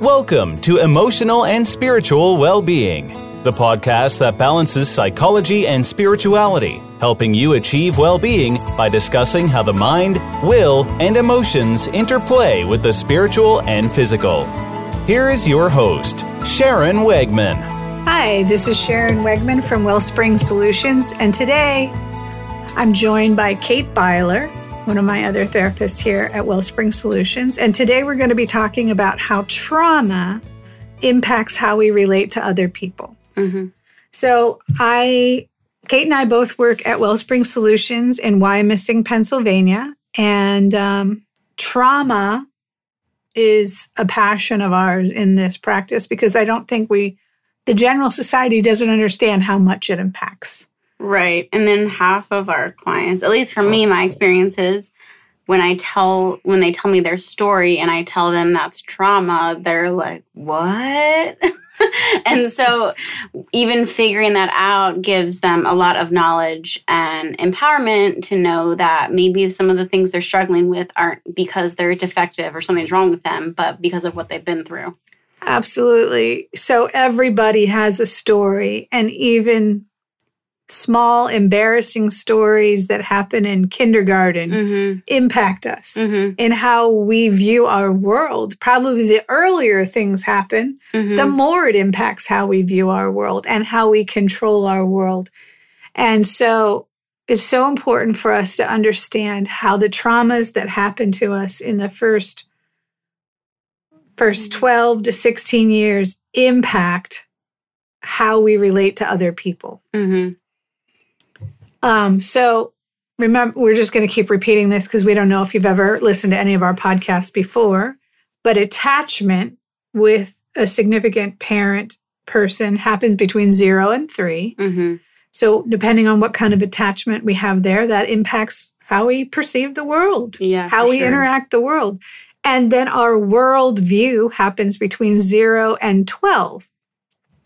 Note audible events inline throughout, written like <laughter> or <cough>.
Welcome to Emotional and Spiritual Well-Being, the podcast that balances psychology and spirituality, helping you achieve well-being by discussing how the mind, will, and emotions interplay with the spiritual and physical. Here is your host, Sharon Wegman. Hi, this is Sharon Wegman from Wellspring Solutions, and today I'm joined by Kate Byler, one of my other therapists here at Wellspring Solutions. And today we're going to be talking about how trauma impacts how we relate to other people. Mm-hmm. So, I, Kate and I both work at Wellspring Solutions in Wyomissing, Pennsylvania. And um, trauma is a passion of ours in this practice because I don't think we, the general society doesn't understand how much it impacts. Right. And then half of our clients, at least for me, my experiences, when I tell when they tell me their story and I tell them that's trauma, they're like, "What?" <laughs> and so even figuring that out gives them a lot of knowledge and empowerment to know that maybe some of the things they're struggling with aren't because they're defective or something's wrong with them, but because of what they've been through. Absolutely. So everybody has a story and even small, embarrassing stories that happen in kindergarten Mm-hmm. impact us Mm-hmm. in how we view our world. Probably the earlier things happen, Mm-hmm. the more it impacts how we view our world and how we control our world. And so it's so important for us to understand how the traumas that happen to us in the first first 12 to 16 years impact how we relate to other people. Mm-hmm. Um, so remember, we're just going to keep repeating this because we don't know if you've ever listened to any of our podcasts before, but attachment with a significant parent person happens between zero and three. Mm-hmm. So depending on what kind of attachment we have there, that impacts how we perceive the world, Yeah. how we sure. interact the world. And then our world view happens between zero and 12,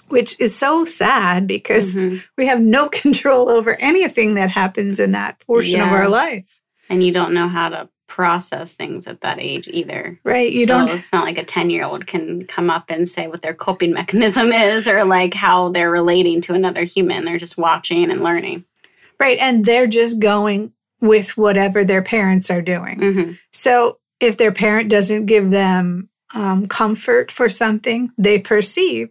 which is so sad because Mhm. we have no <laughs> control over anything that happens in that portion of our life. And you don't know how to process things at that age either. Right? You so don't it's not like a 10 year old can come up and say what their coping <laughs> mechanism is or like how they're relating to another human. They're just watching and learning. right and they're just going with whatever their parents are doing. hmm So if their parent doesn't give them um, comfort for something, they perceive,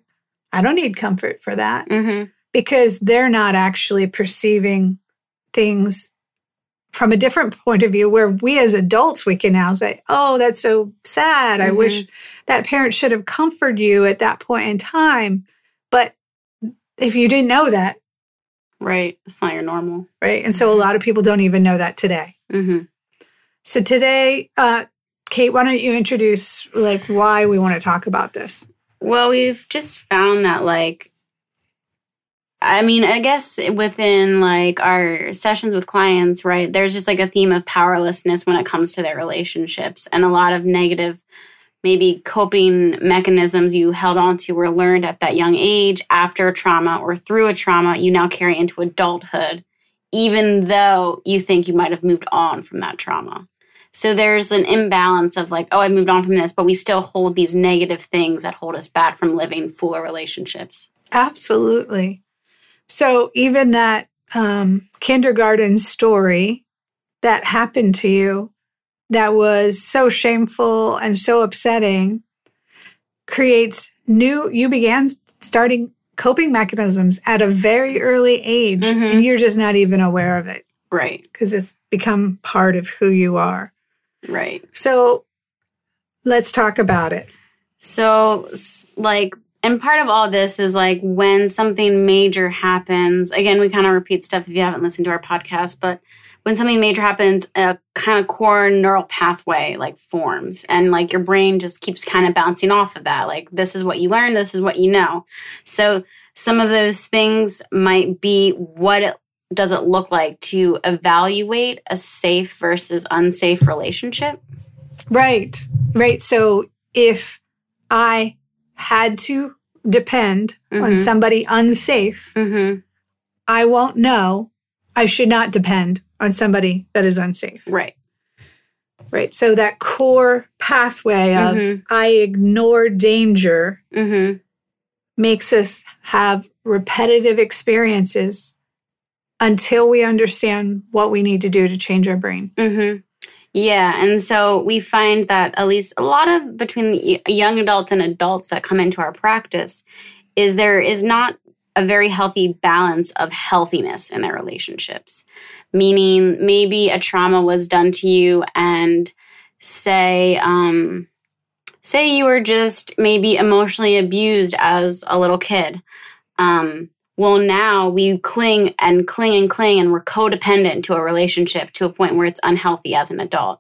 I don't need comfort for that hmm because they're not actually perceiving things from a different point of view where we as adults we can now say oh that's so sad. I Mhm. wish that parent should have comforted you at that point in time. But if you didn't know that Right. It's not your normal. right? And so a lot of people don't even know that today. Hmm so today uh kate why don't you introduce like why we want to talk about this Well, we've just found that like, I mean, I guess within like our sessions with clients, right, there's just like a theme of powerlessness when it comes to their relationships and a lot of negative, maybe coping mechanisms you held on to were learned at that young age after a trauma or through a trauma you now carry into adulthood, even though you think you might have moved on from that trauma. So there's an imbalance of like, oh, I moved on from this, but we still hold these negative things that hold us back from living fuller relationships. Absolutely. So even that um, kindergarten story that happened to you that was so shameful and so upsetting creates new, you began starting coping mechanisms at a very early age Mhm. and you're just not even aware of it Right, because it's become part of who you are. Right. So let's talk about it. So, like, and part of all this is like when something major happens, again, we kind of repeat stuff if you haven't listened to our podcast, but when something major happens, a kind of core neural pathway like forms, and like your brain just keeps kind of bouncing off of that. Like, this is what you learned, this is what you know. So, some of those things might be what it does it look like to evaluate a safe versus unsafe relationship? Right. Right. So if I had to depend on Mhm. somebody unsafe, Mm-hmm. I won't know. I should not depend on somebody that is unsafe. Right. Right. So that core pathway of Mhm. I ignore danger Mhm. makes us have repetitive experiences until we understand what we need to do to change our brain. hmm Yeah, and so we find that at least a lot of between young adults and adults that come into our practice is there is not a very healthy balance of healthiness in their relationships. Meaning, maybe a trauma was done to you, and say, um, say you were just maybe emotionally abused as a little kid. Um, well, now we cling and cling and cling, and we're codependent to a relationship to a point where it's unhealthy as an adult.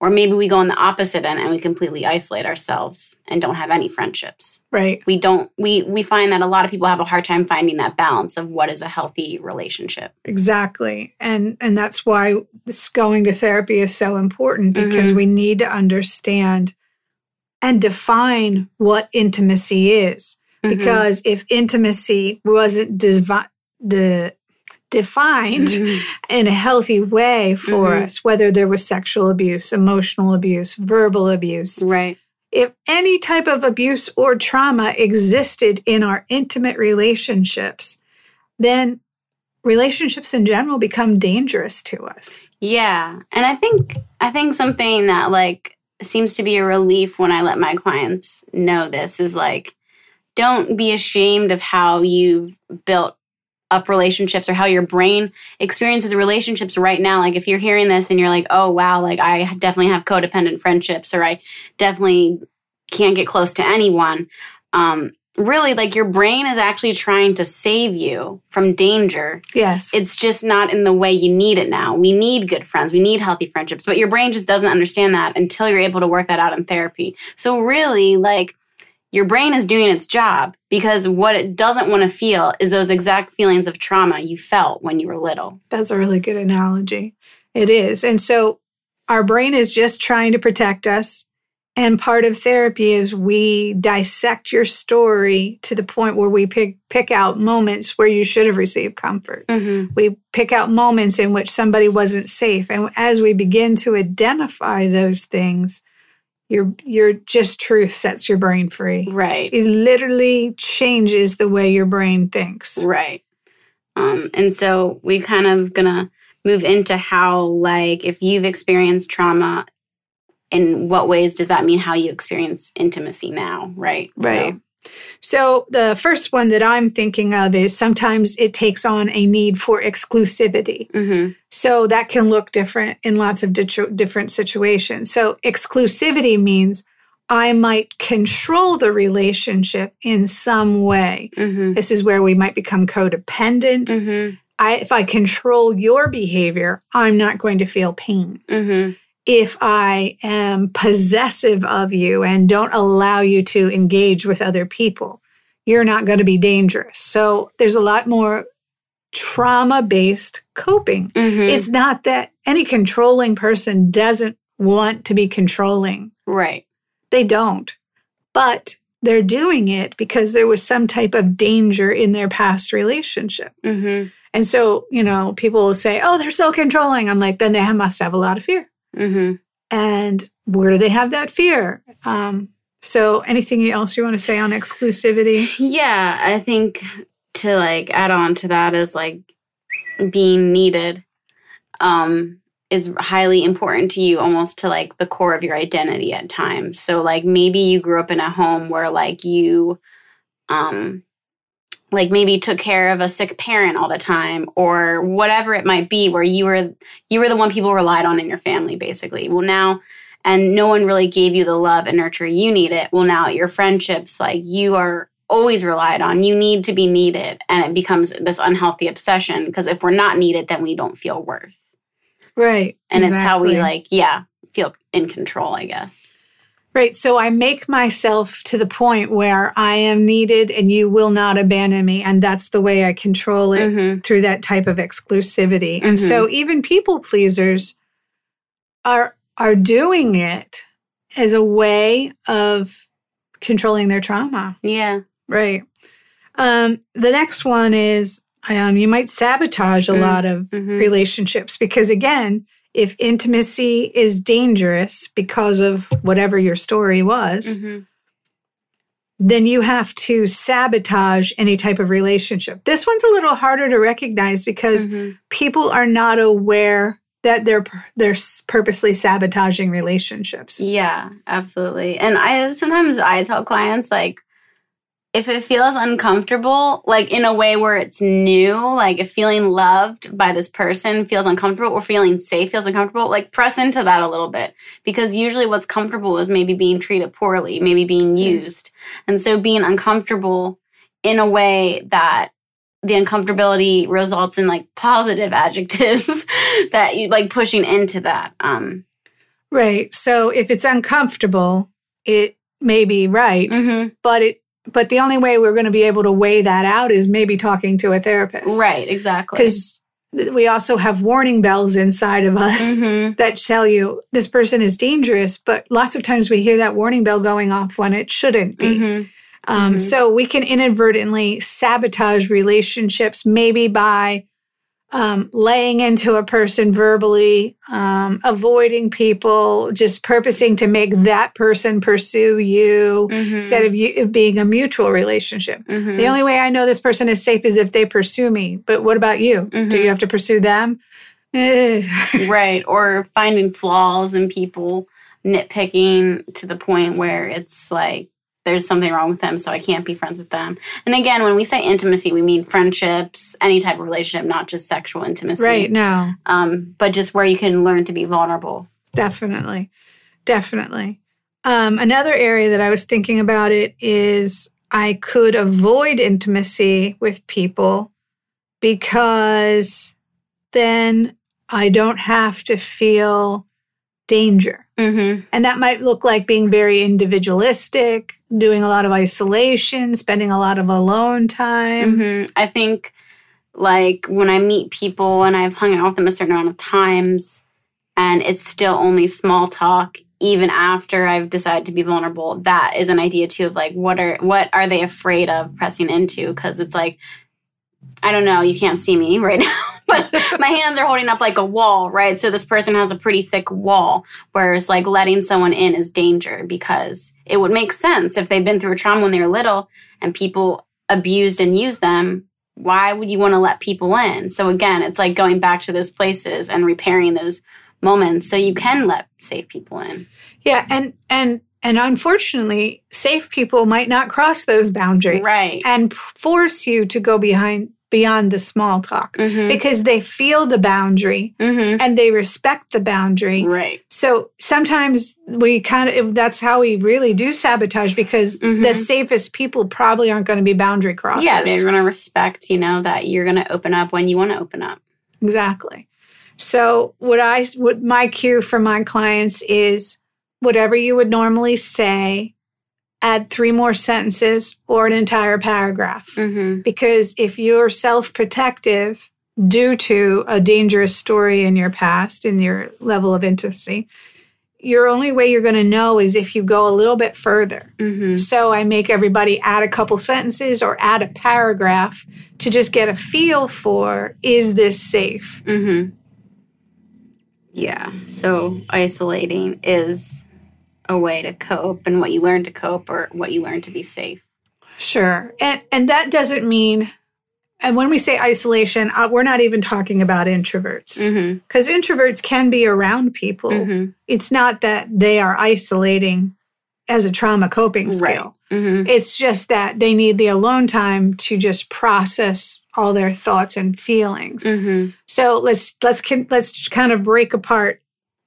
Or maybe we go on the opposite end and we completely isolate ourselves and don't have any friendships. Right. We don't. We we find that a lot of people have a hard time finding that balance of what is a healthy relationship. Exactly. And and that's why this going to therapy is so important because Mhm. we need to understand and define what intimacy is. Mhm. Because if intimacy wasn't devi- de- defined Mhm. in a healthy way for Mhm. us, whether there was sexual abuse, emotional abuse, verbal abuse, right. if any type of abuse or trauma existed in our intimate relationships, then relationships in general become dangerous to us. Yeah. And I think I think something that like seems to be a relief when I let my clients know this is like don't be ashamed of how you've built up relationships or how your brain experiences relationships right now. Like if you're hearing this and you're like, "Oh wow, like I definitely have codependent friendships or I definitely can't get close to anyone." Um really like your brain is actually trying to save you from danger Yes. it's just not in the way you need it now. We need good friends, we need healthy friendships, but your brain just doesn't understand that until you're able to work that out in therapy. So, really, like, your brain is doing its job because what it doesn't want to feel is those exact feelings of trauma you felt when you were little. That's a really good analogy. It is. And so our brain is just trying to protect us. And part of therapy is we dissect your story to the point where we pick, pick out moments where you should have received comfort. Mm-hmm. We pick out moments in which somebody wasn't safe. And as we begin to identify those things, your, your just truth sets your brain free. Right. It literally changes the way your brain thinks. Right. Um, and so we kind of gonna move into how, like, if you've experienced trauma, in what ways does that mean how you experience intimacy now? Right. Right. So the first one that I'm thinking of is sometimes it takes on a need for exclusivity. So, hmm So that can look different in lots of different situations. So exclusivity means I might control the relationship in some way. hmm This is where we might become codependent. hmm I, if I control your behavior, I'm not going to feel pain. If I am possessive of you and don't allow you to engage with other people, you're not going to be dangerous. So there's a lot more trauma based coping. hmm It's not that any controlling person doesn't want to be controlling, right. they don't. But they're doing it because there was some type of danger in their past relationship. hmm And so, you know, people will say, oh, they're so controlling. I'm like, then they must have a lot of fear. Hmm and where do they have that fear? Um, so anything else you want to say on exclusivity? Yeah, I think to like add on to that is like being needed um is highly important to you almost to like the core of your identity at times. So like maybe you grew up in a home where like you um like maybe took care of a sick parent all the time or whatever it might be where you were you were the one people relied on in your family basically. Well now and no one really gave you the love and nurture you needed. Well now your friendships like you are always relied on. You need to be needed and it becomes this unhealthy obsession because if we're not needed then we don't feel worth. right And it's how we like yeah, feel in control, I guess. Right so i make myself to the point where i am needed and you will not abandon me and that's the way i control it Mhm. through that type of exclusivity and Mhm. so even people pleasers are are doing it as a way of controlling their trauma Yeah. Right. Um, the next one is um, you might sabotage a Mm, lot of mhm. relationships because, again, if intimacy is dangerous because of whatever your story was, hmm then you have to sabotage any type of relationship. This one's a little harder to recognize because hmm people are not aware that they're they're purposely sabotaging relationships. Yeah, absolutely. And I sometimes I tell clients like if it feels uncomfortable, like in a way where it's new, like if feeling loved by this person feels uncomfortable or feeling safe feels uncomfortable, like press into that a little bit. Because usually what's comfortable is maybe being treated poorly, maybe being Yes. used. And so being uncomfortable in a way that the uncomfortability results in like positive <laughs> adjectives <laughs> that you like pushing into that. Um Right. So if it's uncomfortable, it may be right, mhm. but it but the only way we're going to be able to weigh that out is maybe talking to a therapist. Right, exactly. Because we also have warning bells inside of us Mhm. <laughs> that tell you this person is dangerous, but lots of times we hear that warning bell going off when it shouldn't be. Mhm. Um, Mhm. So we can inadvertently sabotage relationships, maybe by um, laying into a person verbally, um, avoiding people, just purposing to make that person pursue you Mhm. instead of you it being a mutual relationship. Mhm. The only way I know this person is safe is if they pursue me. But what about you? Do Mhm. you have to pursue them? Eh. <laughs> right. Or finding flaws in people, nitpicking to the point where it's like there's something wrong with them, so I can't be friends with them. And again, when we say intimacy, we mean friendships, any type of relationship, not just sexual intimacy. right. No. Um, but just where you can learn to be vulnerable. Definitely. Definitely. Um, another area that I was thinking about it is I could avoid intimacy with people because then I don't have to feel danger. Mm-hmm. And that might look like being very individualistic, doing a lot of isolation, spending a lot of alone time. hmm I think, like, when I meet people and I've hung out with them a certain amount of times, and it's still only small talk, even after I've decided to be vulnerable, that is an idea too of like, what are what are they afraid of pressing into? Because it's like, I don't know, you can't see me <laughs> right now, but my hands are holding up like a wall, right? So this person has a pretty thick wall, whereas like letting someone in is danger because it would make sense if they've been through a trauma when they were little and people abused and used them. Why would you want to let people in? So again, it's like going back to those places and repairing those moments so you can let safe people in. Yeah, and and and unfortunately, safe people might not cross those boundaries, Right. And force you to go behind beyond the small talk Mm-hmm. because they feel the boundary Mm-hmm. and they respect the boundary. Right. So sometimes we kind of that's how we really do sabotage because the Mhm. safest people probably aren't going to be boundary crossers. Yeah, they're going to respect, you know, that you're going to open up when you want to open up. Exactly. So what I what my cue for my clients is whatever you would normally say, add three more sentences or an entire paragraph. Mm-hmm. Because if you're self-protective due to a dangerous story in your past, in your level of intimacy, your only way you're going to know is if you go a little bit further. Mm-hmm. So I make everybody add a couple sentences or add a paragraph to just get a feel for is this safe? Mm-hmm. Yeah. So isolating is a way to cope and what you learn to cope or what you learn to be safe. Sure. And and that doesn't mean and when we say isolation, uh, we're not even talking about introverts. Mm-hmm. Cuz introverts can be around people. Mm-hmm. It's not that they are isolating as a trauma coping Right. skill. Mm-hmm. It's just that they need the alone time to just process all their thoughts and feelings. Mm-hmm. So let's let's let's kind of break apart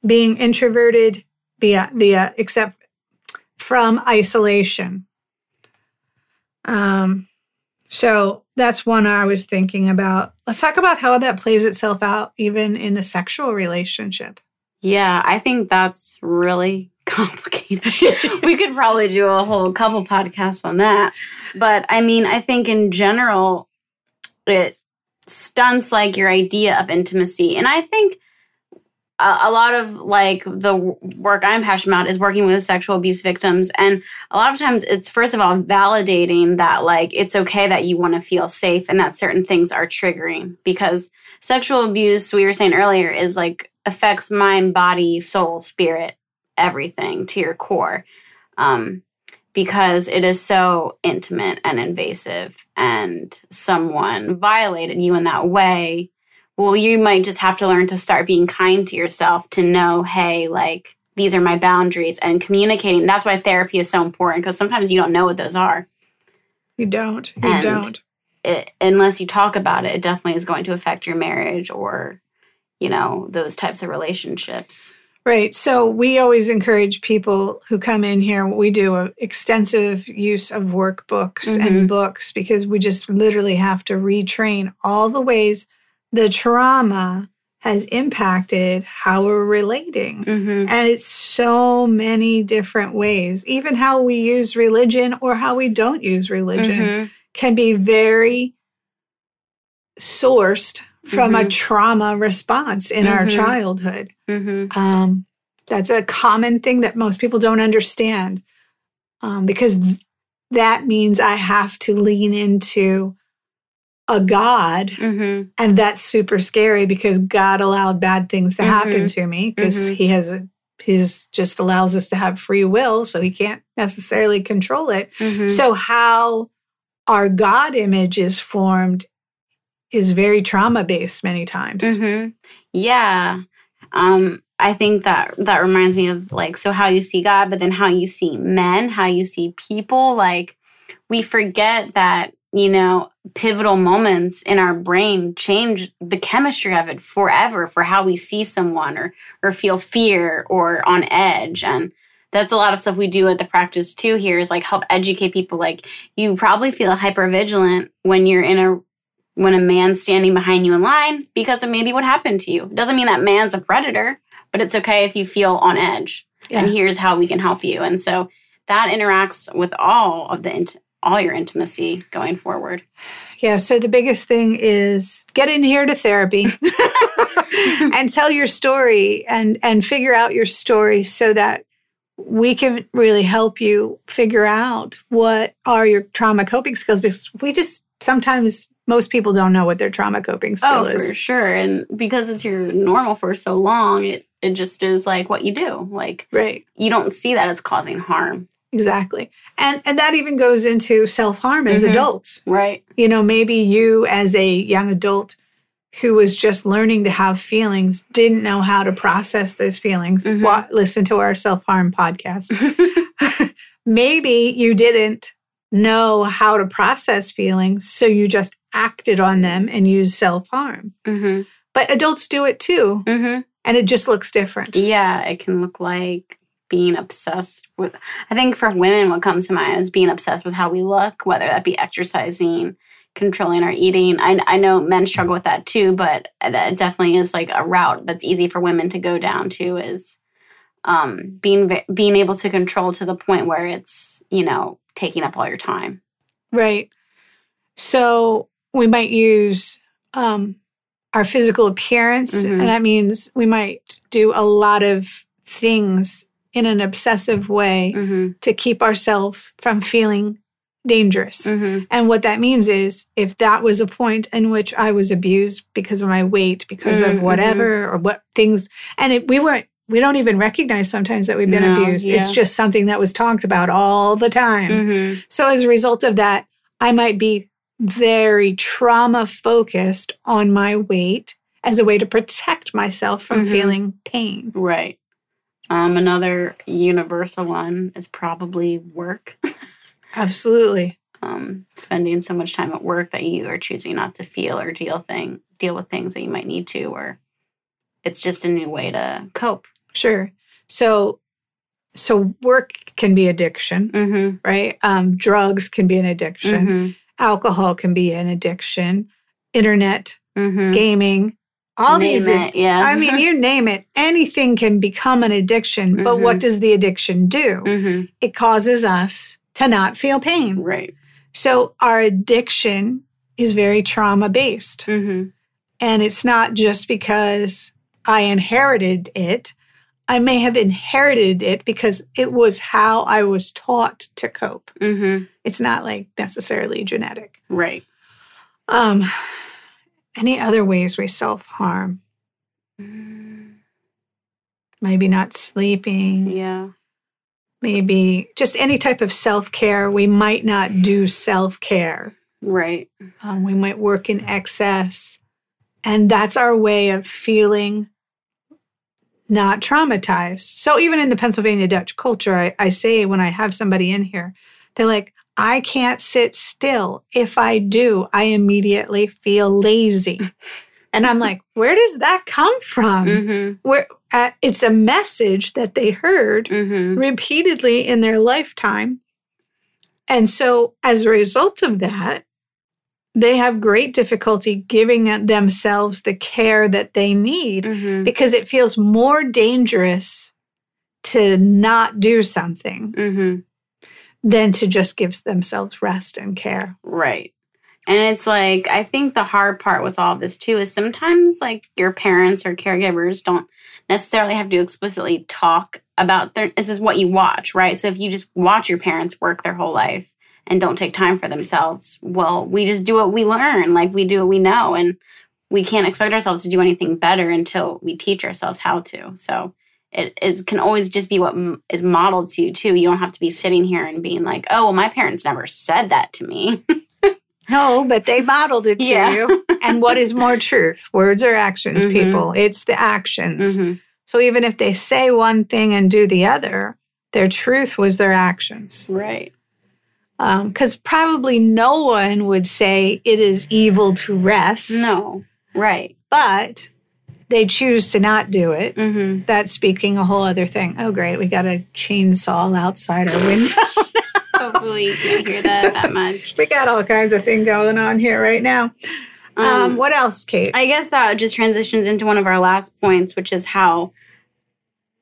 being introverted via via except from isolation. Um, so that's one I was thinking about. Let's talk about how that plays itself out even in the sexual relationship. Yeah, I think that's really <laughs> complicated. we could probably do a whole couple podcasts on that. But I mean, I think in general, it stunts like your idea of intimacy. And I think a, a lot of like the work I'm passionate about is working with sexual abuse victims. And a lot of times it's first of all validating that like it's okay that you want to feel safe and that certain things are triggering because sexual abuse, we were saying earlier, is like affects mind, body, soul, spirit, everything to your core. Um, because it is so intimate and invasive, and someone violated you in that way. Well, you might just have to learn to start being kind to yourself to know, hey, like, these are my boundaries and communicating. That's why therapy is so important because sometimes you don't know what those are. You don't. You And- don't. It, unless you talk about it, it definitely is going to affect your marriage or, you know, those types of relationships. Right. So we always encourage people who come in here. We do extensive use of workbooks and Mhm. books because we just literally have to retrain all the ways the trauma has impacted how we're relating. Mm-hmm. And it's so many different ways. Even how we use religion or how we don't use religion Mm-hmm. can be very sourced from a Mhm. trauma response in our Mhm. childhood. Mm-hmm. Um, that's a common thing that most people don't understand um, because th- that means I have to lean into a God. Mm-hmm. And that's super scary because God allowed bad things to happen to me because Mhm. he has a, he's just allows us to have free will. So he can't necessarily control it. Mm-hmm. So, how our God image is formed is very trauma based many times. Mm-hmm. Yeah. Um, I think that that reminds me of like so how you see God, but then how you see men, how you see people. Like we forget that you know pivotal moments in our brain change the chemistry of it forever for how we see someone or or feel fear or on edge and that's a lot of stuff we do at the practice too here is like help educate people like you probably feel hyper vigilant when you're in a when a man's standing behind you in line because of maybe what happened to you. It doesn't mean that man's a predator, but it's okay if you feel on edge. Yeah. And here's how we can help you. And so that interacts with all of the all your intimacy going forward. Yeah. So the biggest thing is get in here to therapy <laughs> <laughs> and tell your story and and figure out your story so that we can really help you figure out what are your trauma coping skills because we just sometimes most people don't know what their trauma coping oh, skill Oh, is. for sure. And because it's your normal for so long, it it just is like what you do. Like Right. you don't see that as causing harm. Exactly. And and that even goes into self-harm as Mhm. adults. Right. You know, maybe you as a young adult who was just learning to have feelings didn't know how to process those feelings. Mhm. Wa- listen to our self-harm podcast. <laughs> <laughs> maybe you didn't know how to process feelings, so you just acted on them and used self-harm. hmm But adults do it too, hmm and it just looks different. Yeah, it can look like being obsessed with. I think for women, what comes to mind is being obsessed with how we look, whether that be exercising, controlling our eating. I, I know men struggle with that too, but that definitely is like a route that's easy for women to go down to is um, being being able to control to the point where it's you know taking up all your time. Right. So we might use um, our physical appearance, Mhm. and that means we might do a lot of things in an obsessive way hmm to keep ourselves from feeling dangerous. hmm And what that means is if that was a point in which I was abused because of my weight, because Mm, of whatever, or what things, and it, we weren't, we don't even recognize sometimes that we've been No, abused. It's just something that was talked about all the time. hmm So as a result of that, I might be very trauma focused on my weight as a way to protect myself from Mhm. feeling pain. Right. Um, another universal one is probably work. <laughs> Absolutely. um, spending so much time at work that you are choosing not to feel or deal thing deal with things that you might need to, or it's just a new way to cope. Sure. So so work can be addiction, Mm-hmm. right? Um, drugs can be an addiction. Mm-hmm. Alcohol can be an addiction. Internet, Mm-hmm. gaming, all these it, yeah. I mean, you <laughs> name it, anything can become an addiction. But what Mhm. does the addiction do? mm-hmm. It causes us to not feel pain. right. So our addiction is very trauma based. Mm-hmm. And it's not just because I inherited it. I may have inherited it because it was how I was taught to cope. Mm-hmm. It's not like necessarily genetic. Right. Um, any other ways we self harm? Mm. maybe not sleeping, Yeah. maybe just any type of self care. We might not do self care. Right. Um, we might work in excess. And that's our way of feeling not traumatized. So even in the Pennsylvania Dutch culture, I, I say when I have somebody in here, they're like, I can't sit still. If I do, I immediately feel lazy. <laughs> and I'm like, where does that come from? Mm-hmm. Where uh, it's a message that they heard Mm-hmm. repeatedly in their lifetime. And so, as a result of that, they have great difficulty giving themselves the care that they need Mm-hmm. because it feels more dangerous to not do something Mm-hmm. Than to just give themselves rest and care. Right. And it's like, I think the hard part with all this too is sometimes like your parents or caregivers don't necessarily have to explicitly talk about their, this is what you watch, right? So if you just watch your parents work their whole life and don't take time for themselves, well, we just do what we learn, like we do what we know. And we can't expect ourselves to do anything better until we teach ourselves how to. So it is can always just be what m- is modeled to you too. You don't have to be sitting here and being like, "Oh, well, my parents never said that to me." <laughs> No, but they modeled it to Yeah. you. And what is more <laughs> truth? Words or actions, Mhm. people? It's the actions. Mhm. So even if they say one thing and do the other, their truth was their actions. Right. Because probably no one would say it is evil to rest, No. Right. but they choose to not do it. Mm-hmm. That's speaking a whole other thing. Oh, great. We got a chainsaw outside our window. <laughs> Hopefully you can't hear that that <laughs> much. we got all kinds of things going on here right now. Um, Um, what else, Kate? I guess that just transitions into one of our last points, which is how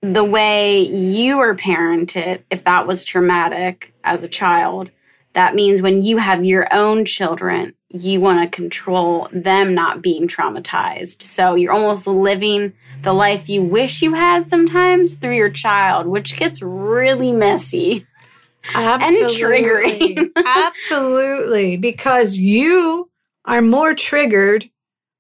the way you were parented, if that was traumatic as a child, that means when you have your own children, you want to control them not being traumatized. So you're almost living the life you wish you had sometimes through your child, which gets really messy. and triggering. <laughs> Absolutely. Because you are more triggered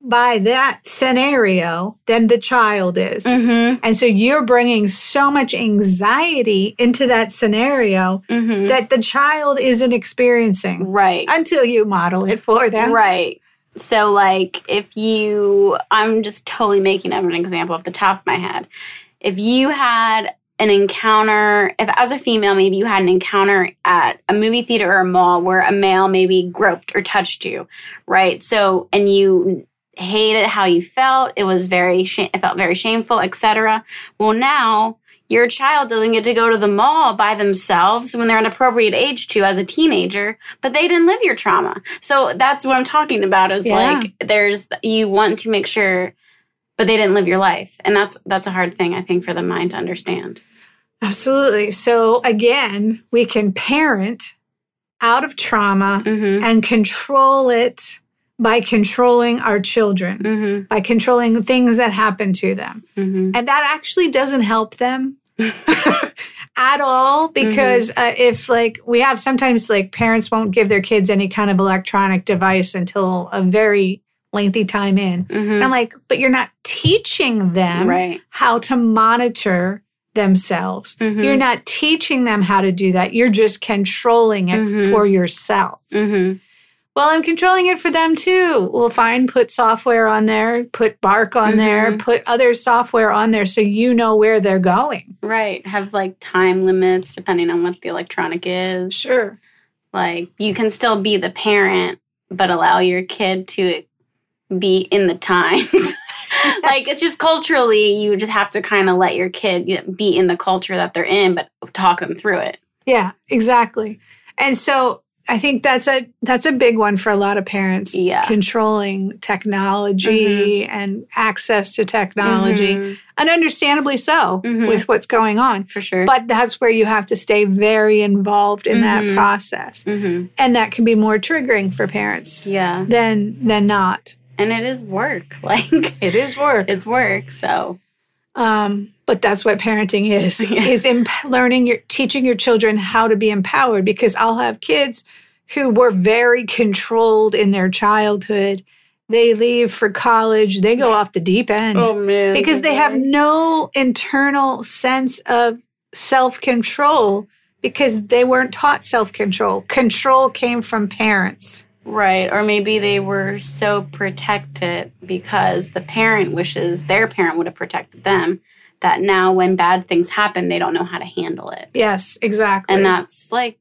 by that scenario than the child is. Mm-hmm. And so you're bringing so much anxiety into that scenario Mm-hmm. that the child isn't experiencing Right. until you model it for them. Right. So, like, if you, I'm just totally making up an example off the top of my head. If you had an encounter, if as a female, maybe you had an encounter at a movie theater or a mall where a male maybe groped or touched you, right? So, and you hated how you felt, it was very, sh- it felt very shameful, etc. Well, now your child doesn't get to go to the mall by themselves when they're an appropriate age to as a teenager, but they didn't live your trauma. So that's what I'm talking about is Yeah. like there's you want to make sure but they didn't live your life. And that's that's a hard thing I think for the mind to understand. Absolutely. So again, we can parent out of trauma Mhm. and control it by controlling our children, Mhm. by controlling things that happen to them. Mhm. And that actually doesn't help them <laughs> at all because uh, if like we have sometimes like parents won't give their kids any kind of electronic device until a very lengthy time in. Mhm. And I'm like, but you're not teaching them Right. how to monitor themselves. Mhm. You're not teaching them how to do that. You're just controlling it Mhm. for yourself. Well, I'm controlling it for them too. Well, fine, put software on there, put Bark on there, Mhm. put other software on there so you know where they're going. Right. Have like time limits depending on what the electronic is. Sure. Like you can still be the parent, but allow your kid to be in the times. <laughs> like it's just culturally, you just have to kind of let your kid be in the culture that they're in, but talk them through it. Yeah, exactly. And so I think that's a that's a big one for a lot of parents. Yeah. Mm-hmm. Controlling technology and access to technology. Mhm, And understandably so Mhm. with what's going on. for sure. But that's where you have to stay very involved in that Mhm. process. hmm And that can be more triggering for parents Yeah, than than not. and it is work. <laughs> Like It is work. it's work. So Um, but that's what parenting is, <laughs> is imp- learning your, teaching your children how to be empowered because I'll have kids who were very controlled in their childhood they leave for college, they go off the deep end Oh man. because they have no internal sense of self control because they weren't taught self control. Control came from parents. Right. Or maybe they were so protected because the parent wishes their parent would have protected them that now when bad things happen, they don't know how to handle it. Yes, exactly. And that's like,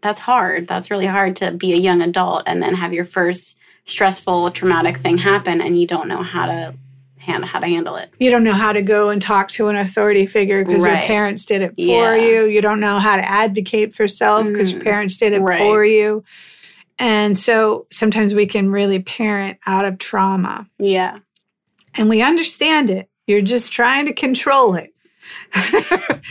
that's hard. That's really hard to be a young adult and then have your first stressful, traumatic thing happen and you don't know how to hand, how to handle it. you don't know how to go and talk to an authority figure because your parents did it for Yeah. you. You don't know how to advocate for self because your Mhm. parents did it Right. for you. And so sometimes we can really parent out of trauma. Yeah. and we understand it. You're just trying to control it. <laughs>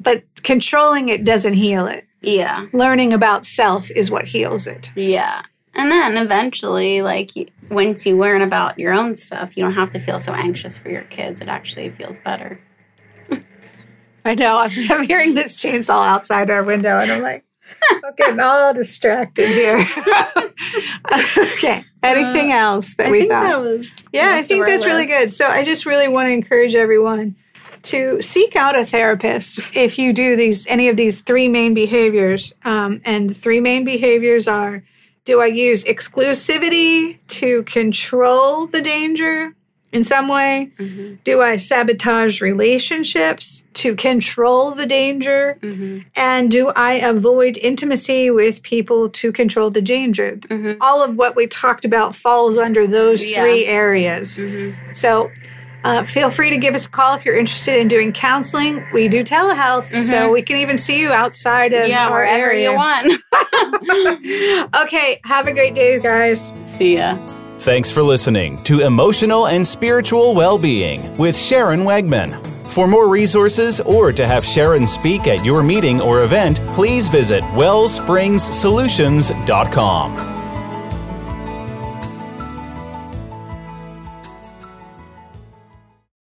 but controlling it doesn't heal it. Yeah. Learning about self is what heals it. Yeah. And then eventually, like, once you learn about your own stuff, you don't have to feel so anxious for your kids. It actually feels better. <laughs> I know. I'm, I'm <laughs> hearing this chainsaw outside our window, and I'm like, I'm getting all distracted here. <laughs> okay. Anything else that Uh, I we think thought? that was. Yeah, I think that's really good. So I just really want to encourage everyone to seek out a therapist if you do these any of these three main behaviors. Um, and the three main behaviors are: Do I use exclusivity to control the danger in some way? Mhm. Do I sabotage relationships to control the danger? Mhm. And do I avoid intimacy with people to control the danger? Mhm. All of what we talked about falls under those Yeah. three areas. Mhm. So uh, feel free to give us a call if you're interested in doing counseling. We do telehealth, so we can even see you outside of Mm-hmm. Yeah, our area. you want. <laughs> <laughs> okay, have a great day, guys. See ya. Thanks for listening to Emotional and Spiritual Well-Being with Sharon Wegman. For more resources or to have Sharon speak at your meeting or event, please visit wellspringssolutions.com.